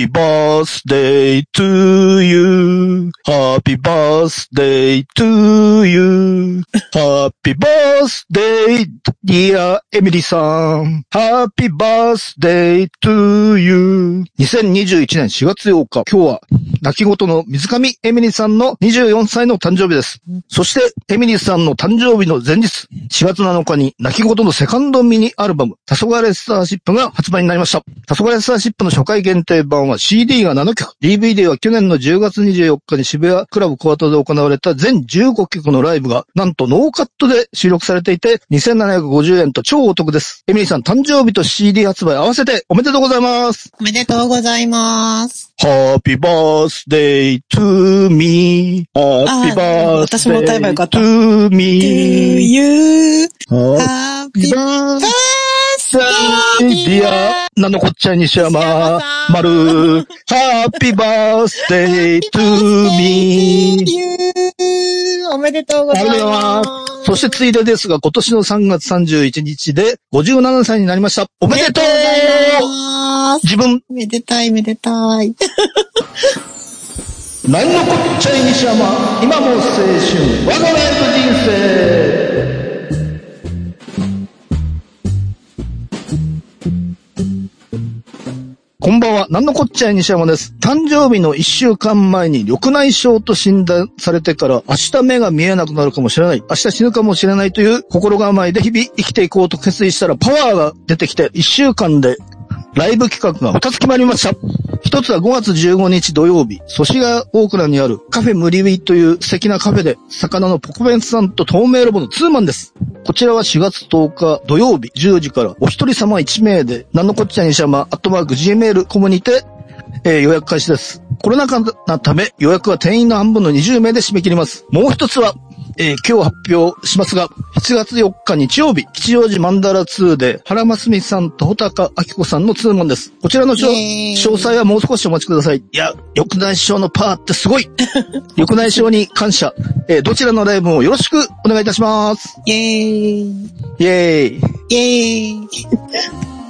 Happy birthday to you. Happy birthday to you. Happy birthday, dear エミリーさん。Happy birthday to you. 2021年4月8日、今日は泣き言の水上エミリーさんの24歳の誕生日です。そして、エミリーさんの誕生日の前日、4月7日に泣き言のセカンドミニアルバム、黄昏スターシップが発売になりました。黄昏スターシップの初回限定版は CD が7曲、DVD は去年の10月24日に渋谷クラブコアトで行われた全15曲のライブが、なんとノーカットで収録されていて、2750円と超お得です。エミリーさん誕生日と CD 発売合わせておめでとうございます。おめでとうございます。Happy birthday to me. Happy あ私も歌えばよか birthday った to To me. you, Happy happy birthday, birthday, dear. なんのこっちゃい西山西山さん丸。Happy birthday to me. you. おめでとうございありがとうございま。ますそしてついでですが、今年の3月31日で57歳になりました。おめでとう。自分、めでたいめでたい。何のこっちゃい西山、今も青春、我がライフ人生。こんばんは、なんのこっちゃい西山です。誕生日の1週間前に緑内障と診断されてから明日目が見えなくなるかもしれない。明日死ぬかもしれないという心構えで日々生きていこうと決意したらパワーが出てきて1週間でライブ企画が2つ決まりました。一つは5月15日土曜日、祖師ヶ大倉にあるカフェムリウィという素敵なカフェで、魚のポコベンさんと透明ロボのツーマンです。こちらは4月10日土曜日10時からお一人様1名で、なんのこっちゃにしゃま、アットマーク Gmail コムにて、えー予約開始です。コロナ禍なため予約は店員の半分の20名で締め切ります。もう一つは、えー今日発表しますが、7月4日日曜日、吉祥寺マンダラ2で、原真澄さんと穂高明子さんのツーマンです。こちらの詳細はもう少しお待ちください。いや、緑内障のパワーってすごい 緑内障に感謝。えーどちらのライブもよろしくお願いいたします。イェーイ。イェーイ。イェーイ。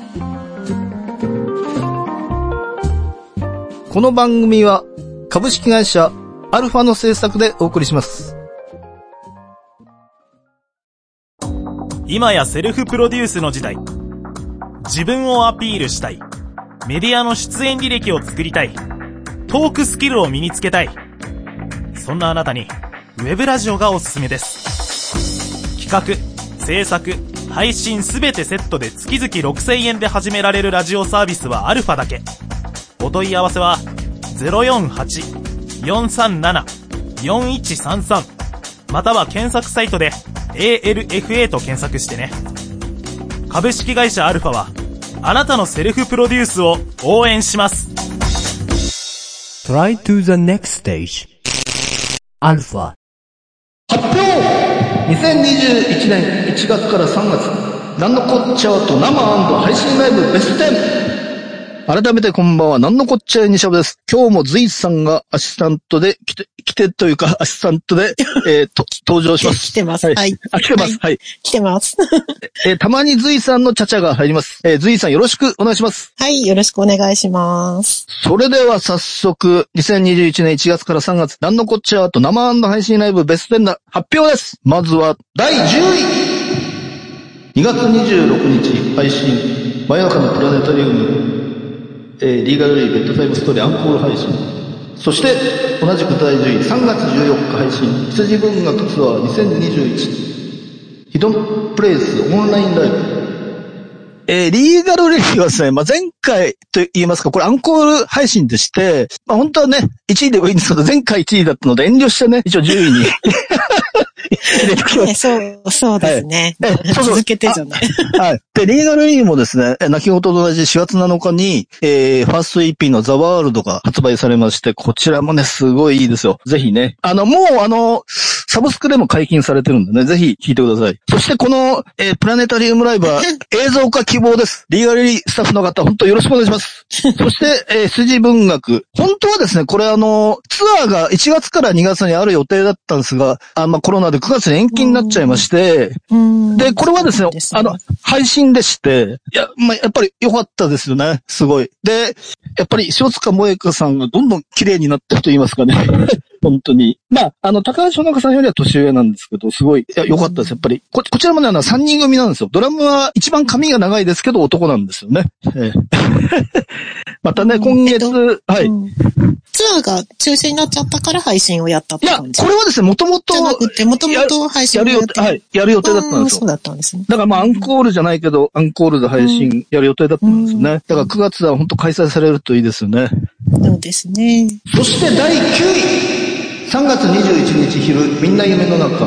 この番組は株式会社アルファの制作でお送りします。今やセルフプロデュースの時代。自分をアピールしたい。メディアの出演履歴を作りたい。トークスキルを身につけたい。そんなあなたに、ウェブラジオがおすすめです。企画、制作、配信すべてセットで月々6000円で始められるラジオサービスはアルファだけ。お問い合わせは、048-437-4133または検索サイトで ALFA と検索してね。株式会社アルファは、あなたのセルフプロデュースを応援します。Try to the next stage. Alpha. 発表 !2021 年1月から3月、なんのこっちゃと生配信ライブベスト10。改めてこんばんは、なんのこっちゃい西山です。今日もズイさんがアシスタントで来て、来てというか アシスタントで、えー、と、登場します。来てますはい。はいあ、来てます。はい。来てます。えーたまにズイさんのチャチャが入ります。えー、ズイさんよろしくお願いします。はい、よろしくお願いします。それでは早速、2021年1月から3月、なんのこっちゃと生配信ライブベスト10の発表です。まずは、第10位 !2 月26日配信、真夜中のプラネタリウム、えーリーガルレイベッドタイムストーリーアンコール配信。そして、同じく第10位、3月14日配信、羊文学ツアー2021、ヒドンプレイスオンラインライブ。えーリーガルレディはですね、まあ、前回と言いますか、これアンコール配信でして、まあ、本当はね、1位でもいいんですけど、前回1位だったので遠慮してね、一応10位に そう、そうですね。はいえそうそう続けてじゃない。はい。で、リーガルリーもですね、え泣き言と同じ4月7日に、えー、ファースト EP のザワールドが発売されまして、こちらもね、すごいいいですよ。ぜひね。あの、もうあの、サブスクでも解禁されてるんでね、ぜひ聞いてください。そしてこの、えープラネタリウムライブは 映像化希望です。リーガリースタッフの方、本当よろしくお願いします。そして、えー、筋文学。本当はですね、これあの、ツアーが1月から2月にある予定だったんですが、あまあ、コロナで9月に延期になっちゃいまして、うんで、これはですね、そうあの、配信でして、いや、まあ、やっぱり良かったですよね。すごい。で、やっぱり塩塚萌香さんがどんどん綺麗になってると言いますかね。本当に。まあ、あの、高橋穂香さんよりは年上なんですけど、すごい、いや、良かったです。やっぱり。こ、こちらもね、あの、3人組なんですよ。ドラムは一番髪が長いですけど、男なんですよね。ええ またね、今月、えっとはい。うんツアーが中止になっちゃったから配信をやったっいや、て感じ。これはですね、もともとじゃなくて、もともと配信やる予定、はい、やる予定だったんですよそう。だったんですね。だからまあアンコールじゃないけど、アンコールで配信やる予定だったんですよね。うんだから9月は本当開催されるといいですよね。そうですね。そして第9位 !3 月21日昼、みんな夢の中。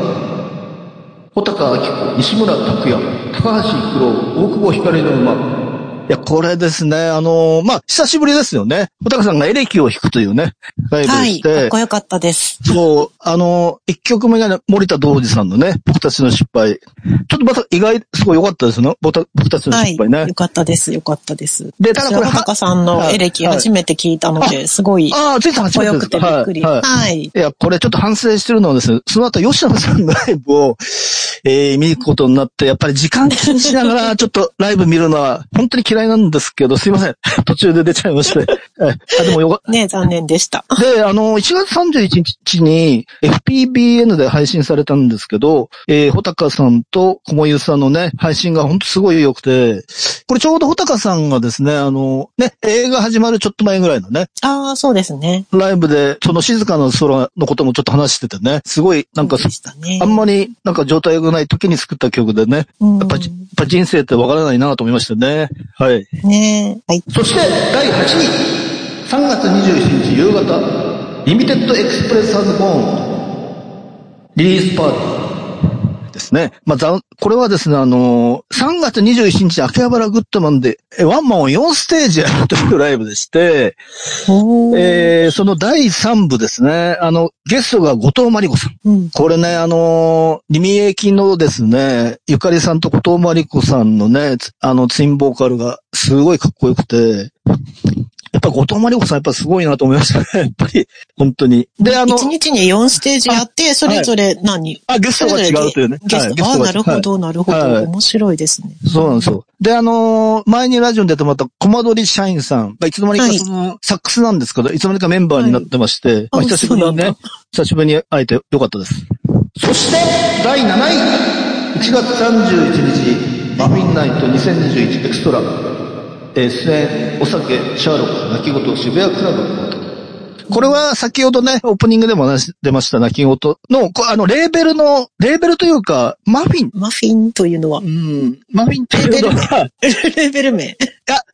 穂高明子、西村拓也、高橋一郎、大久保光の馬。いや、これですね、あのーまあ、久しぶりですよね。穂高さんがエレキを弾くというね、ライブはい。かっこよかったです。そう、あの、一曲目がね、森田道二さんのね、僕たちの失敗。ちょっとまた意外、すごい良かったですね。僕たちのはい。失敗ね。よかったです。よかったです。でただこれ私は高さんのエレキはい初めて聞いたので、すごい、かああ、ついたっ初めてよくてびっくり。はい。はいはい。いや、これちょっと反省してるのはですね、その後吉野さんのライブを、えー、見に行くことになって、やっぱり時間気にしながら ちょっとライブ見るのは本当に嫌いなんですけど、すいません。途中で出ちゃいまして。はいあでもよかね残念でした。で、あの、1月31日に FPBN で配信されたんですけど、えー、穂高さんと小もゆさんのね、配信が本当すごい良くて、これちょうど穂高さんがですね、あの、ね、映画始まるちょっと前ぐらいのね、ああ、そうですね。ライブで、その静かな空のこともちょっと話しててね、すごい、なんかね。あんまりなんか状態がない時に作った曲でね、うんやっぱじ、やっぱ人生ってわからないなと思いましたね。はい。ねはい。そして、第8位。3月27日夕方、リミテッドエクスプレスボーン。リリースパーティーですね。まあ、ざこれはですね、あのー3月27日、秋葉原グッドマンで、えワンマンを4ステージやるというライブでして、えー、その第3部ですね、あの、ゲストが後藤真理子さん。うん。これね、あのー、リミエキのですね、ゆかりさんと後藤真理子さんのね、つあの、ツインボーカルがすごいかっこよくて、ぱ後藤真理子さんやっぱすごいなと思いましたね。やっぱり、本当に。で、あの、一日に4ステージやって、それぞれ何？あ、ゲストが違うというね。ゲスト。あなるほど、なるほど。はい面白いですね。そうなんですよ。で、あのー前にラジオに出てもらったコマドリ社員さんがいつの間にかその、サックスなんですけど、いつの間にかメンバーになってまして、はいまあ久しぶりにね久しぶりに会えてよかったです。そして、第7位 !1 月31日、マフィンナイト2021エクストラ、えー出演、お酒、シャーロック、泣き言、渋谷クラブ。これは先ほどね、オープニングでも話出ました泣き言の、こあの、レーベルの、レーベルというか、マフィンマフィンというのは？う、ん。マフィンっていうのは、いレベル名や、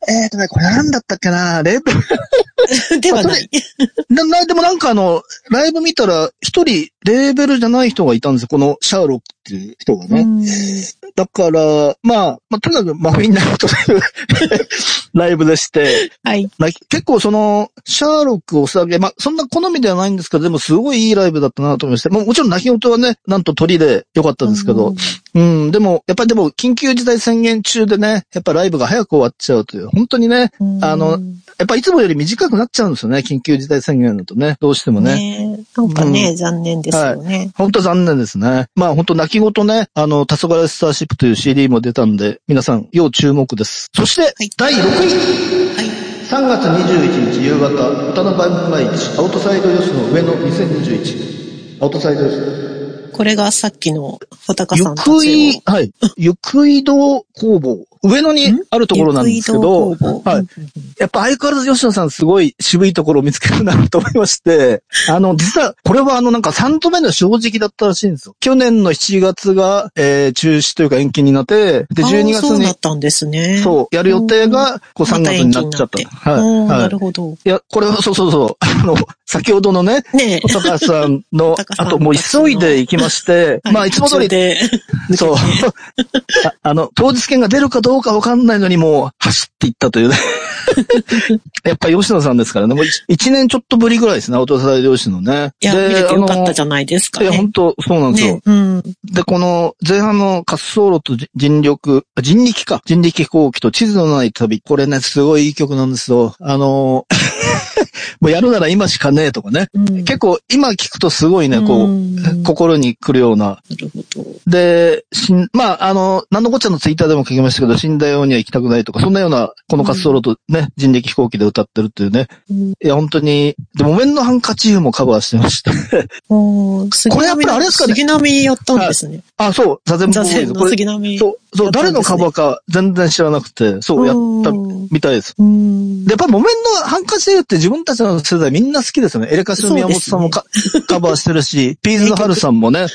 えーとね、これなんだったっけな？レベル、ではない。な、な、でもなんかあの、ライブ見たら、一人、レーベルじゃない人がいたんですよ。このシャーロックっていう人がね。うんだから、まあ、まあ、とにかくマフィンナイトという ライブでして、はい。まあ結構その、シャーロックお酒、まあ、そんな好みではないんですけど、でもすごいいいライブだったなと思いまして、ももちろん泣き言はね、なんと鳥で良かったんですけど、うん、でも、やっぱりでも、緊急事態宣言中でね、やっぱライブが早く終わっちゃうという、本当にね、うん。あの、やっぱいつもより短くなっちゃうんですよね、緊急事態宣言だとね、どうしてもね。ねなんかね、残念ですよね。本当残念ですね。まあ本当泣き言ね、あの、黄昏スターシップという CD も出たんで、皆さん要注目です。そして、い第6位はい。3月21日夕方、歌のアウトサイドヨスの上の2021。アウトサイドヨス。これがさっきの穂高ゆさんたくちい、はい。ゆくいど工房。上野にあるところなんですけど、はい。やっぱ相変わらず吉野さんすごい渋いところを見つけるなと思いまして、あの、実は、これはあのなんか3度目の正直だったらしいんですよ。去年の7月が、えー、中止というか延期になって、で、12月にそうだっ、たんですね。そう、やる予定が、こう3月になっちゃった。はい。はい。は。ないるほど。いや、これは、そうそうそう、あの、先ほどのね、ね高 さんのあともう急いで行きまして、まあいつも通りで。そう。ああの、当日券が出るかどうどうかわかんないのにもう走っていったというね。やっぱり吉野さんですからね。もう一一年ちょっとぶりぐらいですね、アウトサイド漁師のね。いや、で見れてよかったじゃゃないですかいや、ね。本当そうなんですよ。ね。うん。で、この前半の滑走路と人力、あ人力か。人力飛行機と地図のない旅。これね、すごいいい曲なんですよ。あのー もうやるなら今しかねえとかね。うん結構今聞くとすごいね、こう、うん心に来るような。なるほど。で、しん、まあ、あの、なんのこっちゃのツイッターでも書きましたけど、死んだようには行きたくないとか、そんなような、この滑走路とね、人力飛行機で歌ってるっていうね。うんいや、本当に、で、木綿のハンカチーフもカバーしてました。おこれやっぱりあれですかね杉並やったんですね。あ、そう、座禅ボ座ーイズ。禅の杉並。そう、そう、誰のカバーか全然知らなくて、そう、やったうんみたいです。うん。で、やっぱ木綿のハンカチって自分たちの世代みんな好きですよね。エレカシの宮本さんもカ,、カバーしてるし、ピーズの春さんもね、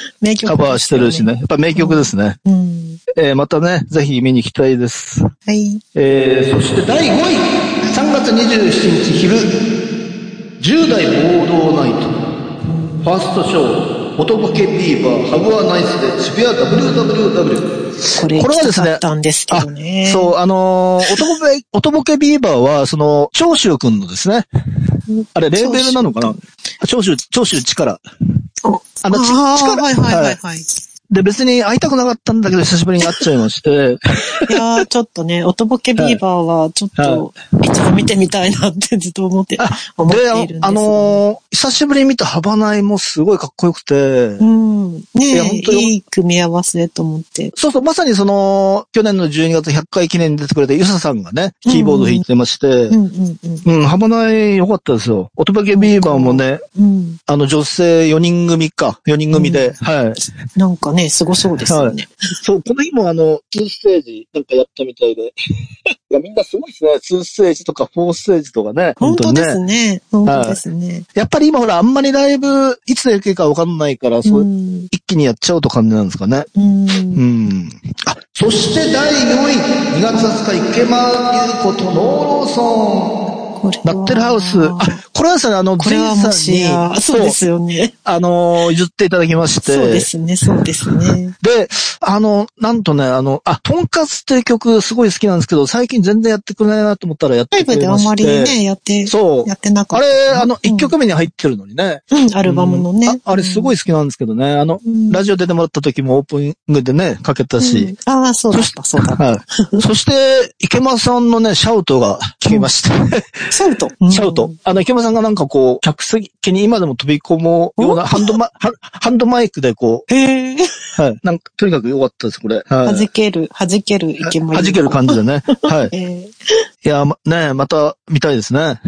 カバーしてるしね。やっぱ名曲ですね。うん。えーまたね、ぜひ見に行きたいです。はい。えー、そして第5位。3月27日昼、10代暴動ナイト。ファーストショー、音ボケビーバー、ハブはナイスで渋谷 WWW。これ、これはですねたんですけどね。そう、あのー、音ボケ、音ボケビーバーは、その、長州くんのですね。あれ、レーベルなのかな？長州、長州力。あの、力。はいはいはいはい。で、別に会いたくなかったんだけど、久しぶりに会っちゃいまして。いやー、ちょっとね、音ボケビーバーは、ちょっと、一度見てみたいなってずっと思って、思ってで、いるんですあのー、久しぶりに見たハバナイもすごいかっこよくて、うん。ねえ、いいい組み合わせと思って。そうそう、まさにその、去年の12月100回記念に出てくれたユサさんがね、キーボード弾いてまして、うんうんうん。うん、ハバナイ良かったですよ。音ボケビーバーもね、うん。あの女性4人組か、4人組で、はい。なんかね、すごそうですよね。そう、この日もあの、2ステージなんかやったみたいで。いや、みんなすごいですね。2ステージとか4ステージとかね。本当にですね。本当ですね。やっぱり今ほら、あんまりライブ、いつできるかわかんないから、そう、うん。一気にやっちゃうと感じなんですかね。うん。うん。あ、そして第4位。2月20日、池間優子とノーローソン。これはナッテルハウス。あ、これはですね、あの、前さんにそうですよね。あの、譲っていただきまして。そうですね、そうですね。で、あの、なんとね、あの、あ、トンカツっていう曲すごい好きなんですけど、最近全然やってくれないなと思ったらやっライブであんてくれまして。まりね、やって、そうや。ってなかあれったかな。、あの、一うん曲目に入ってるのにね。うん、アルバムのね。ああれすごい好きなんですけどね。あの、うんラジオ出てもらった時もオープニングでね、かけたし。うんああ、そうだった、そうだった。はい。そして、池間さんのね、シャウトが聞きまして。シャウト。シャウト。あの、池間さんがなんかこう、客席に今でも飛び込むようなハンドマ、ハハンドマイクでこへえ。う、はい。なんか、とにかく良かったです、これ。はい。弾ける、弾けるイケメン。弾ける感じでね。はい。えいや、ま、ねまた見たいですね。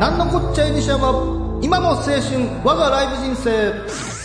なんのこっちゃい西山、今の青春、我がライブ人生。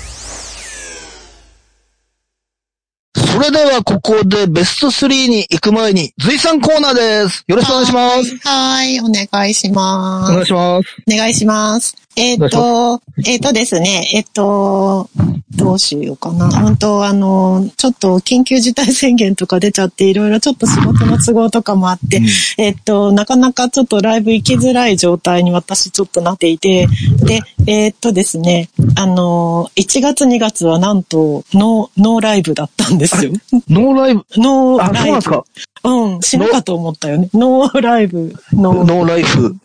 それではここでベスト3に行く前に、随さんコーナーです。よろしくお願いします。はい、お願いしおます。願いします。お願いします。えっ、と、えっ、とですね、えっ、と、どうしようかな。本当あの、ちょっと緊急事態宣言とか出ちゃって、いろいろちょっと仕事の都合とかもあって、えっと、なかなかちょっとライブ行きづらい状態に私ちょっとなっていて、で、えっとですね、あの、1月2月はなんと、ノー、ノーライブだったんですよ。ノーライブ、あ、ノーライブ。そうなんですか。うん、死ぬかと思ったよね。ノーライブ、ノー。ノーライフ。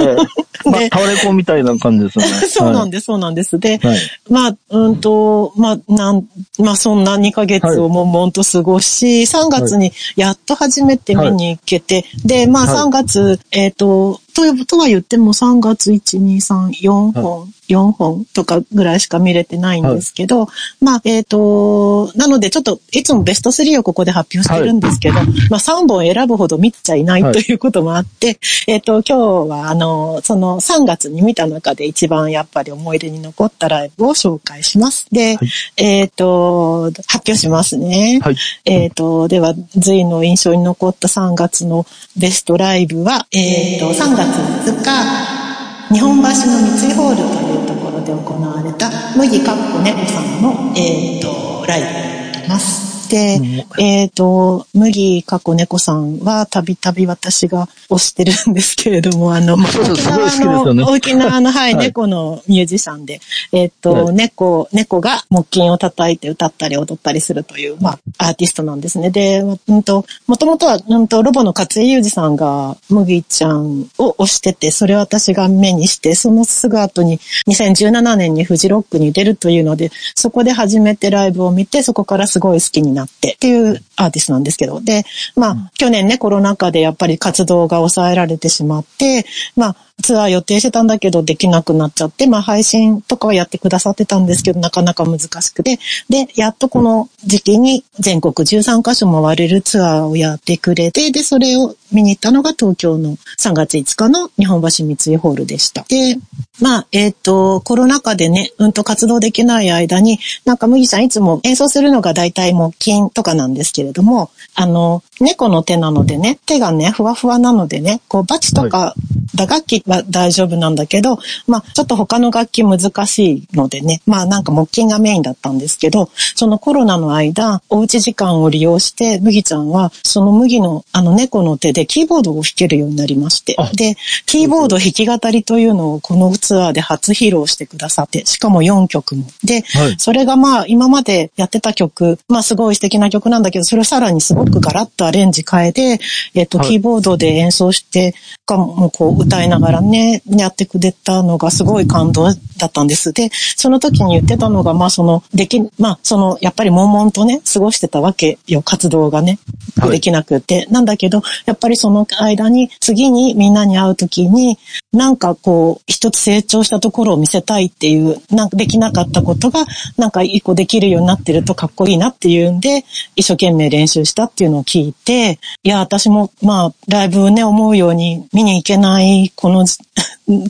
ええ まあ、でタワレコみたいな感じですよね。そうなんです、そうなんです。で、はい。まあ、うんと、まあ、なん、まあ、そんな2ヶ月を悶々と過ごし、3月にやっと初めて見に行けて、で、まあ、はい3月、えっ、と、と、とは言っても3月1、2、3、4本、4本とかぐらいしか見れてないんですけど、まあ、えっ、と、なのでちょっと、いつもベスト3をここで発表してるんですけど、まあ、3本選ぶほど見ちゃいないはいということもあって、えっ、と、今日は、あの、その3月に見た中で一番やっぱり思い出に残ったライブを紹介します。で、はいえっ、と、発表しますね。はい。えっ、と、では、随の印象に残った3月のベストライブは、えっ、と、3月2日、日本橋の三井ホールというところで行われた、麦かっこ猫さんの、えっ、と、ライブになります。で、えっ、と、麦かこ猫さんはたびたび私が推してるんですけれども、あの、まあ沖縄よね。の、沖縄の、はい、はい。猫のミュージシャンで、えっ、と、はい。猫、猫が木琴を叩いて歌ったり踊ったりするという、まあ、アーティストなんですね。で、うんと、もともとは、うんと、ロボの勝井裕二さんが、麦ちゃんを推してて、それを私が目にして、そのすぐ後に、2017年にフジロックに出るというので、そこで初めてライブを見て、そこからすごい好きになってっていうアーティストなんですけど、で、まあ、去年ね、コロナ禍でやっぱり活動が抑えられてしまって、まあ、ツアー予定してたんだけどできなくなっちゃって、まあ配信とかはやってくださってたんですけど、なかなか難しくて、で、やっとこの時期に全国13カ所回れるツアーをやってくれて、で、それを見に行ったのが東京の3月5日の日本橋三井ホールでした。で、まあ、えっ、と、コロナ禍でね、うんと活動できない間に、なんか麦ちゃんいつも演奏するのが大体木品とかなんですけれども、あの、猫の手なのでね、手がね、ふわふわなのでね、こう、バチとか、打楽器は大丈夫なんだけど、まあ、ちょっと他の楽器難しいのでね、まあなんか木琴がメインだったんですけど、そのコロナの間、おうち時間を利用して、麦ちゃんは、その麦の、あの猫の手でキーボードを弾けるようになりましてあ、で、キーボード弾き語りというのをこのツアーで初披露してくださって、しかも4曲も。で、はいそれがまあ今までやってた曲、まあすごい素敵な曲なんだけど、それをさらにすごくガラッとアレンジ変えて、えっと、はい。キーボードで演奏して、かもこう歌いながらね、やってくれたのがすごい感動だったんです。で、その時に言ってたのが、まあその、でき、まあその、やっぱり悶々とね、過ごしてたわけよ、活動がね、はいできなくて。なんだけど、やっぱりその間に、次にみんなに会う時に、なんかこう、一つ成長したところを見せたいっていう、なんかできなかったことが、なんか一個できるようになってるとかっこいいなっていうんで、一生懸命練習したっていうのを聞いて、いや、私も、まあ、ライブをね、思うように見に行けない、この、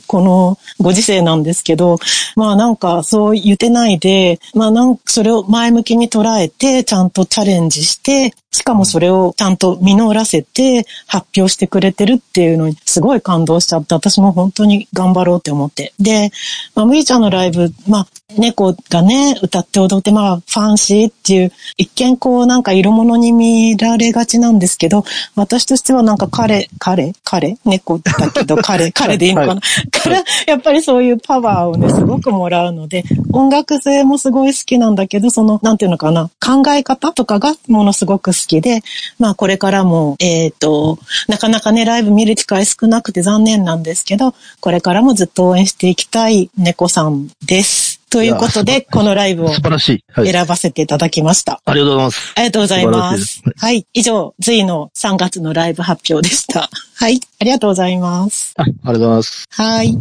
このご時世なんですけど、まあなんかそう言ってないで、まあなんかそれを前向きに捉えて、ちゃんとチャレンジして、しかもそれをちゃんと実らせて発表してくれてるっていうのにすごい感動しちゃって、私も本当に頑張ろうって思って。で、まあ、むいちゃんのライブ、まあ、猫がね、歌って踊って、まあ、ファンシーっていう、一見こうなんか色物に見られがちなんですけど、私としてはなんか彼、彼、彼、猫だけど 彼、彼でいいのかな、はから、やっぱりそういうパワーをね、すごくもらうので、音楽性もすごい好きなんだけど、その、なんていうのかな、考え方とかがものすごく好きで、まあこれからも、えっ、と、なかなかね、ライブ見る機会少なくて残念なんですけど、これからもずっと応援していきたい猫さんです。ということで、このライブを素晴らしい。はい。選ばせていただきました。ありがとうございます。ありがとうございます。いはい。以上、随の3月のライブ発表でした。はい。ありがとうございます。あありがとうございます。はい。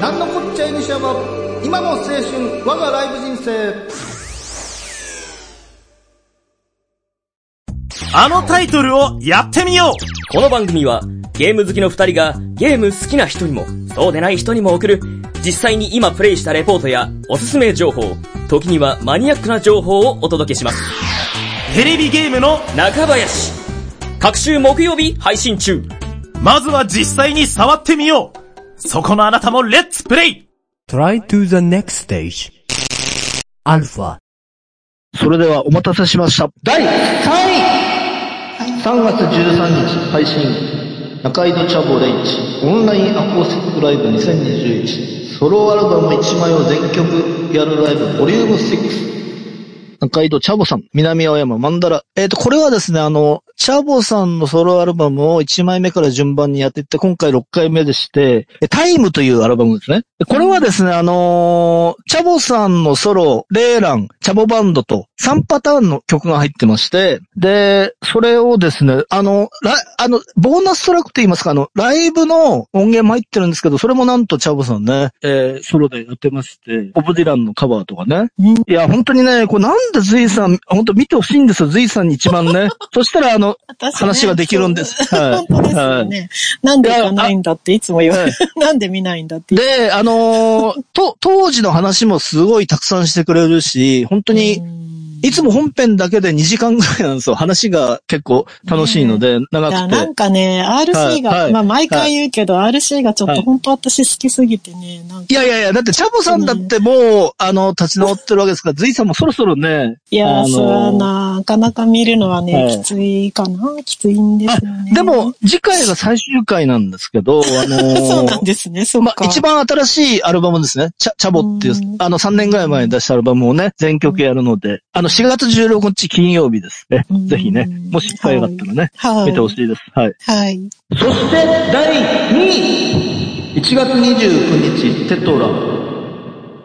なんのこっちゃい西山、今の青春、我がライブ人生。あのタイトルをやってみようこの番組はゲーム好きの二人がゲーム好きな人にもそうでない人にも送る実際に今プレイしたレポートやおすすめ情報、時にはマニアックな情報をお届けします。テレビゲームの、中林各週木曜日配信中まずは実際に触ってみようそこのあなたもレッツプレイ Try to the next stage. Alpha. それではお待たせしました。第3位 !3 月13日配信、中井戸チャボレイチ、オンラインアコースティックライブ2021、ソロアルバム1枚を全曲やるライブ、ボリューム6。中井戸チャボさん、南青山、マンダラ。えっ、と、これはですね、あの、チャボさんのソロアルバムを1枚目から順番にやっていって、今回6回目でして、タイムというアルバムですね。これはですね、あのーチャボさんのソロ、レーラン、チャボバンドと3パターンの曲が入ってまして、で、それをですね、あの、ラあの、ボーナストラックと言いますか、あの、ライブの音源も入ってるんですけど、それもなんとチャボさんね、えーソロでやってまして、ボブ・ディランのカバーとかね。うんいや、本当にね、これなんでズイさん、本当見てほしいんですよ、ズイさんに一番ね。そしたら、あの、私ね話ができるんですはい本当ですよね。なんで行かないんだっていつも言われる。なんで見ないんだって。で、あのーと、当時の話もすごいたくさんしてくれるし、本当に、うんいつも本編だけで2時間ぐらいなんですよ。話が結構楽しいので、長いや、くてなん。かね、RC が、はいはいまあ毎回言うけど、RC がちょっはいと本当私好きすぎてね、なんか。いやいやいや、だってチャボさんだってもう、あの、立ち直ってるわけですから、ズイさんもそろそろね、いや、あのーそれはなかなか見るのはね、はいきついかなきついんですよね。でも、次回が最終回なんですけど、あのーそうなんですね、そうか。まあ、一番新しいアルバムですね。チャ、チャボっていううん、あの、3年ぐらい前に出したアルバムをね、全曲やるので、あの、4月16日金曜日ですねう。んぜひね、もし機会があったらね、はい。見てほしいです。はい。はい。そして、第2位 !1 月29日、テトラ、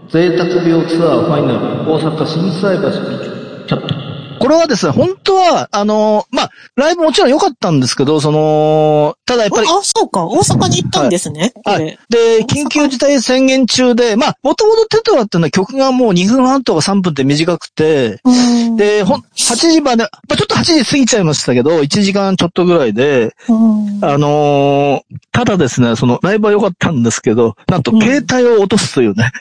贅沢病ツアーファイナル、大阪心斎橋キャット。これはですね、本当は、あのまあ、ライブもちろん良かったんですけど、その、ただやっぱり、あ、そうか。大阪に行ったんですね。こはいれ。。で、緊急事態宣言中で、まあ、もともとテトラっていうのは曲がもう2分半とか3分って短くて、うん、で、ほん、8時まで、まあ、ちょっと8時過ぎちゃいましたけど、1時間ちょっとぐらいで、うんあのーただですね、その、ライブは良かったんですけど、なんとうん携帯を落とすというね。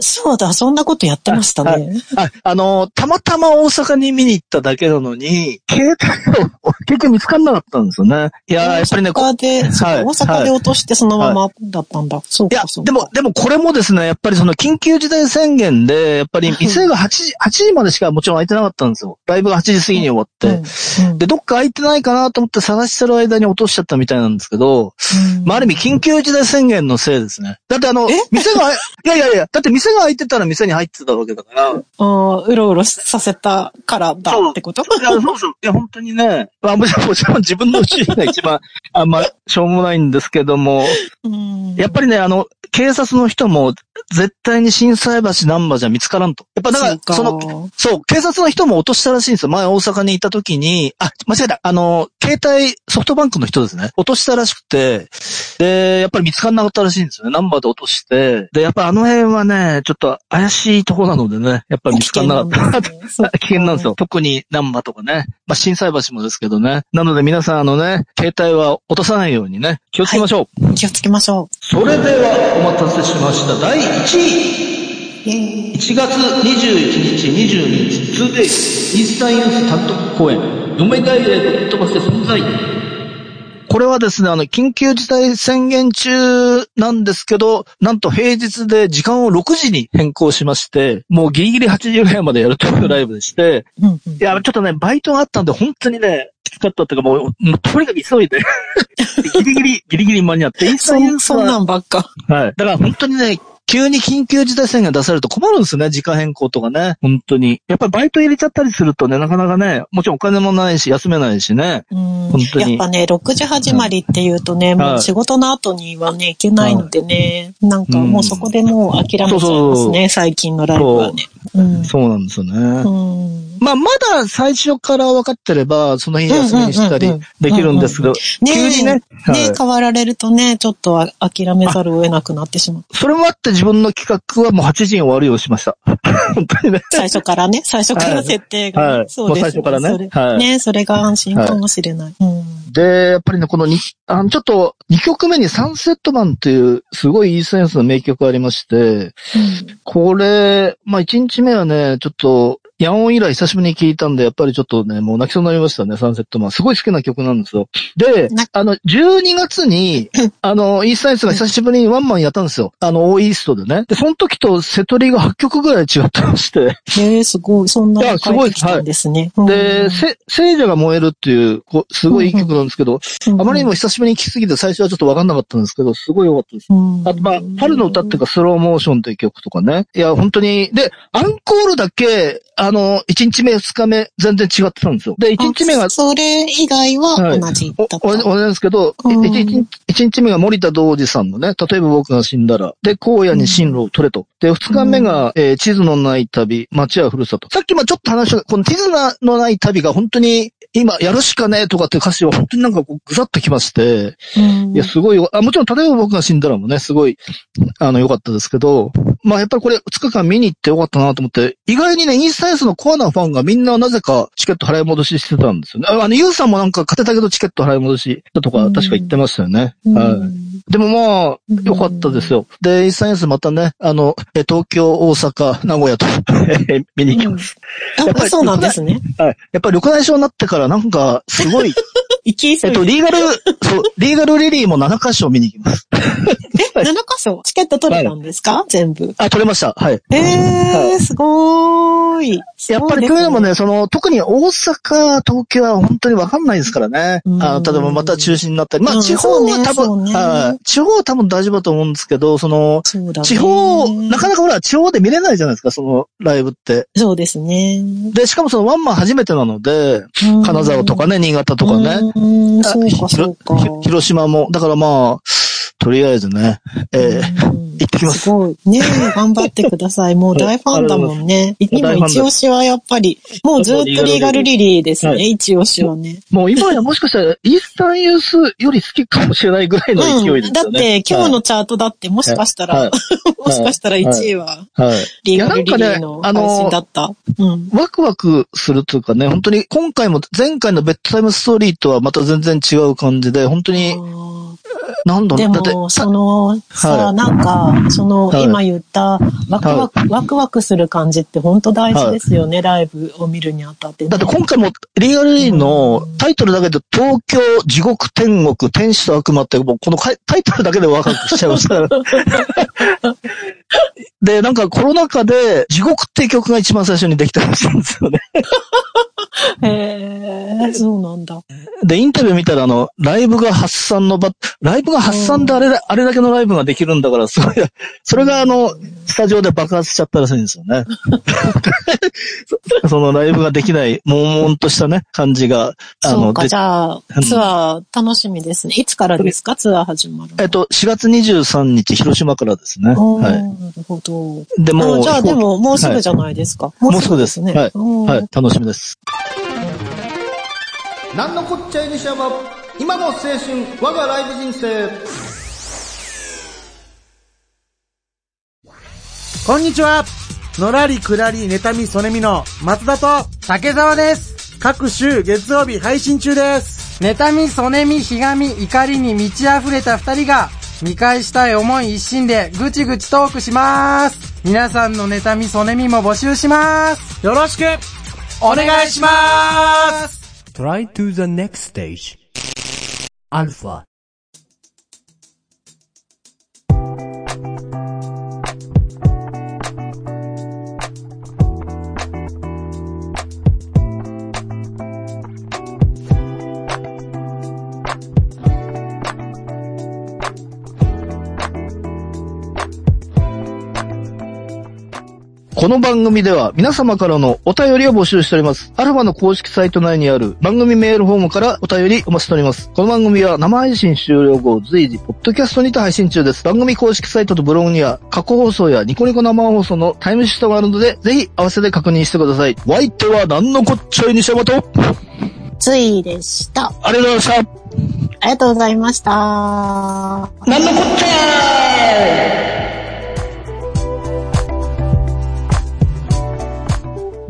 そうだ、そんなことやってましたはいね。ああのーたまたま大阪に見に行っただけなのに、携帯を結局見つかんなかったんですよね。いやーやっぱりね、こ大阪で、はい大阪で落としてそのままだったんだ。そういやか、そう、か。でも、でもこれもですね、やっぱりその緊急事態宣言で、やっぱり店が8時、8時までしかもちろん開いてなかったんですよ。ライブが8時過ぎに終わって。うん、うんで、どっか開いてないかなと思って探してる間に落としちゃったみたいなんですけど、うんまあ、ある意味緊急事態宣言のせいですね。だってあのえ、店が、いやいやいや、だって店が開いてたら店に入ってたわけだから、いあーうろうろさせたからだってこと？や、そうそう。いや、本当にね、まあ、もちろん、もちろん自分の注意が一番、あんま、しょうもないんですけども、うんやっぱりね、あの、警察の人も、絶対に震災橋ナンバーじゃ見つからんと。やっぱだから、その、そう、警察の人も落としたらしいんですよ。前大阪にいた時に、あ、間違えた。あの、携帯、ソフトバンクの人ですね。落としたらしくて、で、やっぱり見つかんなかったらしいんですよね。ナンバーで落として。で、やっぱあの辺はね、ちょっと怪しいところなのでね、やっぱり見つかんなかった。危険なんですね 危険なんですよ。特にナンバーとかね。まあ、震災橋もですけどね。なので皆さんあのね、携帯は落とさないようにね、気をつけましょう。気をつけましょそれではお待たせしました。第1位。う。イェーイ1月21日、22日、2days、イースタンユース単独公演、嫁ダイレぶっ飛ばせ存在。これはですね、あの、緊急事態宣言中なんですけど、なんと平日で時間を6時に変更しまして、もうギリギリ8時ぐらいまでやるというライブでして、うんうんいや、ちょっとね、バイトがあったんで、本当にね、きつかったっていうか、もう、もうとにかく急いで、ギリギリ、ギリギリ間に合って、イそんなんばっか。はい。だから本当にね、急に緊急事態宣言出されると困るんですよね、時間変更とかね。本当に。やっぱりバイト入れちゃったりするとね、なかなかね、もちろんお金もないし、休めないしね。うん本当にやっぱね、6時始まりっていうとね、もう仕事の後にはね、行けないのでね、なんかもうそこでもう諦めちゃいますね、最近のライブはね。うん。そうなんですよね。うん。まあ、まだ最初から分かってれば、その日休みにしたりできるんですけど、ね急にね、はい。ね変わられるとね、ちょっとあ諦めざるを得なくなってしまう。それもあって自分の企画はもう8時に終わるようにしました。本当にね。最初からね、最初から設定が。ね、はい。そうですもう最初からね。ね、それが安心かもしれない。うんで、やっぱりね、このに、あの、ちょっと、2曲目にサンセットマンっていう、すごいいいセンスの名曲がありまして、これ、まあ、1日目はね、ちょっと、ヤンオン以来久しぶりに聞いたんで、やっぱりちょっとね、もう泣きそうになりましたね、サンセットマン。すごい好きな曲なんですよ。でな、あの、12月に、あの、イースタイスが久しぶりにワンマンやったんですよ。あの、オーイーストでね。で、その時とセトリが8曲ぐらい違ってまして。へえ、すごい、そんないやの書いてきたんですね。で、うんせ、聖女が燃えるっていう、こう、すごいいい曲なんですけど、あまりにも久しぶりに聴きすぎて最初はちょっとわかんなかったんですけど、すごい良かったです。うんあと、まあ、春の歌っていうか、スローモーションっていう曲とかね。いや、本当に。で、アンコールだけ、あの、1日目、2日目、全然違ってたんですよ。で、1日目があ、それ以外は同じだった。お、お、同じですけど、うん一日、一日目が森田道二さんのね、例えば僕が死んだら、で、荒野に進路を取れと。で、二日目が、えー地図のない旅、街はふるさと。さっきもちょっと話した、この地図のない旅が本当に、今、やるしかねえとかっていう歌詞は本当になんかこう、ぐさっときまして、うんいや、すごいよ、あ、もちろん、例えば僕が死んだらもね、すごい、あの、良かったですけど、まあ、やっぱりこれ、2日間見に行って良かったなと思って、意外にね、インスタイスのコアなファンがみんななぜかチケット払い戻ししてたんですよね。ああの、ユウさんもなんか勝てたけどチケット払い戻しだとか、確か言ってましたよね。うんはい。でもまあ、良かったですよ。で、インスタイスまたね、あの、え東京、大阪、名古屋と見に行きます。やっぱあ、りそうなんですね。はい。やっぱり緑内障になってからなんか、すごい、行き急えっと。リーガル、そう、リーガルリリーも7箇所見に行きます。え、7箇所？チケット取れたんですか？全部。あ、取れました。はい。えはー、すごーい。やっぱりというのもね、その、特に大阪、東京は本当にわかんないですからね。うんあの例えばまた中止になったり。まあ、うん地方は多分、そうねそうねはい地方は多分大丈夫だと思うんですけど、その、そうだね。地方、なかなかほら、地方で見れないじゃないですか、そのライブって。そうですね。で、しかもそのワンマン初めてなので、金沢とかね、新潟とかね。うん、そうひか、そうか。ひ広島も。だからまあ、とりあえずね、ええうん行ってきますすごい。ね頑張ってください。もう大ファンだもんね。今一押しはやっぱり、もうずっとリーガルリリーですね、はい一押しはね。もう今やもしかしたら、イースタンユースより好きかもしれないぐらいの勢いですよね。うん。だって今日のチャートだってもしかしたら、はい もしかしたら1位は。リーガルリリーの配信だった。うん。ワクワクするというかね、本当に今回も前回のベッドタイムストーリーとはまた全然違う感じで、本当に、なんだろでも、その、さはあ、なんか、その、はい今言った、ワクワク、ワクワクする感じって本当大事ですよね、ライブを見るにあたってね。だって今回もリーガルリーのタイトルだけで東京、地獄、天国、天使と悪魔ってもうこのタイトルだけでワクワクしちゃいました。で、なんかコロナ禍で地獄っていう曲が一番最初にできたらしいんですよね。へえ、そうなんだ。で、インタビュー見たらあの、ライブが発散の場、ライブが発散であれだ、あれだけのライブができるんだから、すごい、それがあの、スタジオで爆発しちゃったらしいんですよね。そ そのライブができない、悶々としたね、感じが、あの、そうか、でじゃあ、ツアー楽しみですね。いつからですか？ツアー始まるの。えっと、4月23日、広島からですね。はなるほど。い。でもじゃあでも、もうすぐじゃゃないですか。もうすぐです。ね。はい。うんはい。楽しみです。なんのこっちゃい西山今の青春我がライブ人生こんにちはのらりくらり、妬み、そねみの松田と竹澤です。各週月曜日配信中です。妬み、そねみ、ひがみ、怒りに満ち溢れた二人が見返したい思い一心でぐちぐちトークします。皆さんの妬み、そねみも募集します。よろしくお願いします Try to the next stage. Alpha. この番組では皆様からのお便りを募集しております。アルファの公式サイト内にある番組メールフォームからお便りお待ちしております。この番組は生配信終了後随時、ポッドキャストにて配信中です。番組公式サイトとブログには過去放送やニコニコ生放送のタイムシフトがあるので、ぜひ合わせて確認してください。お相手は何のこっちゃい西山と、あついでした。りがとうございました。ありがとうございました。何のこっちゃい